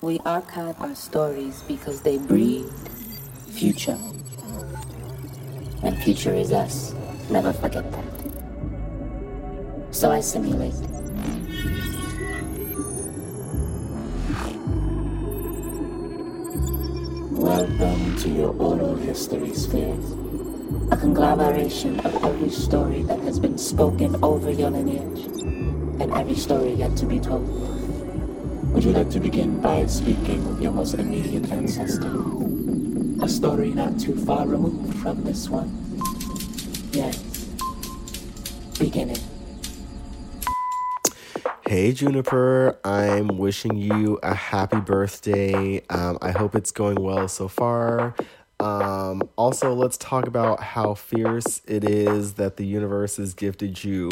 We archive our stories because they breed future. And future is us. Never forget that. So I simulate. Welcome to your oral history sphere. A conglomeration of every story that has been spoken over your lineage, and every story yet to be told. Would you like to begin by speaking with your most immediate ancestor? A story not too far removed from this one. Yes. Begin it. Hey Juniper, I'm wishing you a happy birthday. Um, I hope it's going well so far. Um, also, let's talk about how fierce it is that the universe has gifted you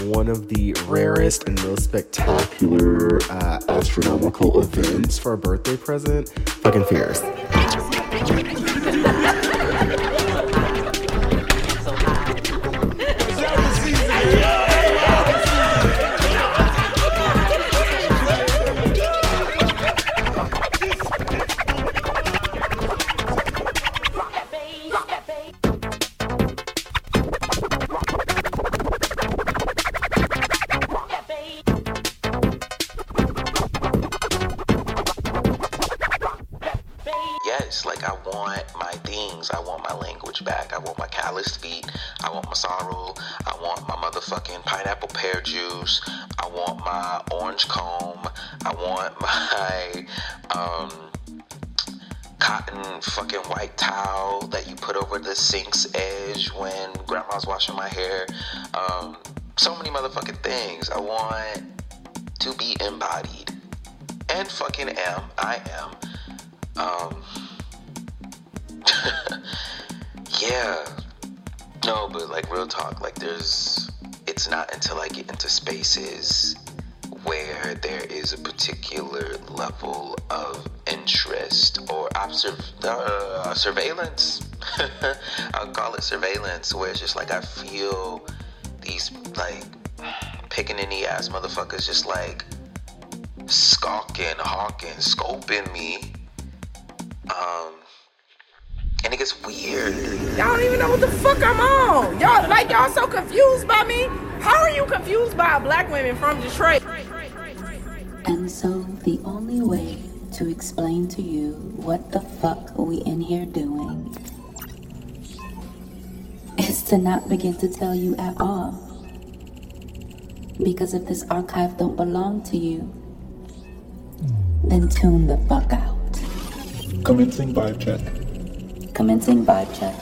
one of the rarest and most spectacular uh, astronomical events for a birthday present. Fucking fierce. Like I want my things. I want my language back. I want my calloused feet. I want my sorrow. I want my motherfucking pineapple pear juice. I want my orange comb. I want my um cotton fucking white towel that you put over the sink's edge when grandma's washing my hair. Um, so many motherfucking things. I want to be embodied. And fucking am. I am. Um, yeah. No, but like real talk, like there's, it's not until I get into spaces where there is a particular level of interest or observe, uh, surveillance. I'll call it surveillance, where it's just like I feel these like picking in the ass motherfuckers just like skulking, hawking, scoping me. Um, and it gets weird. Y'all don't even know what the fuck I'm on. Y'all like y'all so confused by me. How are you confused by a black woman from Detroit? And so the only way to explain to you what the fuck we in here doing is to not begin to tell you at all. Because if this archive don't belong to you, then tune the fuck out. Commencing vibe check. Commencing vibe check.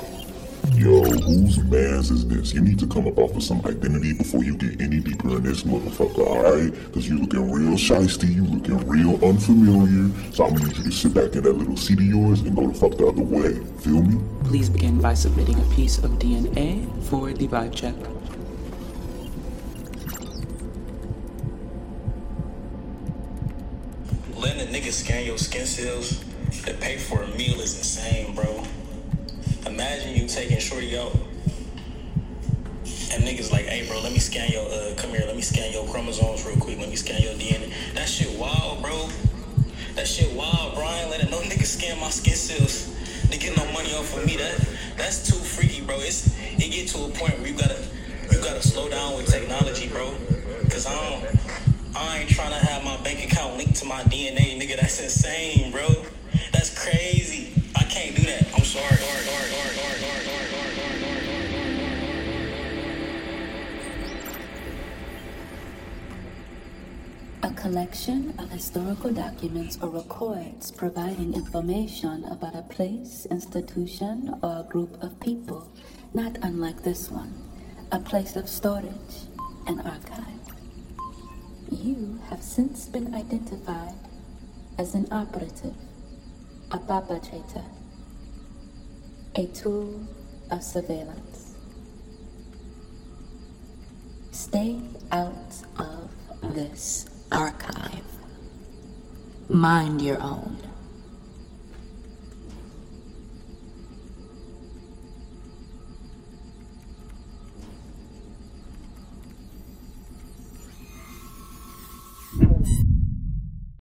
Yo, whose mans is this? You need to come up off of some identity before you get any deeper in this motherfucker, alright? Cause you looking real shisty, you looking real unfamiliar. So I'm gonna need you to sit back in that little seat of yours and go the fuck the other way. Feel me? Please begin by submitting a piece of DNA for the vibe check. Letting a nigga scan your skin cells to pay for a meal is insane, bro. Imagine you taking shorty out and niggas like, hey, bro, let me scan your, uh, come here, let me scan your chromosomes real quick, let me scan your DNA. That shit wild, bro. That shit wild, Brian. Let no nigga scan my skin cells to get no money off of me. That that's too freaky, bro. It's it get to a point where you gotta you gotta slow down with technology, bro. Cause I don't I ain't trying to have my bank account linked to my DNA, nigga. That's insane, bro. That's crazy. I can't do that. Collection of historical documents or records providing information about a place, institution, or a group of people, not unlike this one, a place of storage, an archive. You have since been identified as an operative, a perpetrator, a tool of surveillance. Stay out of this archive. Mind your own.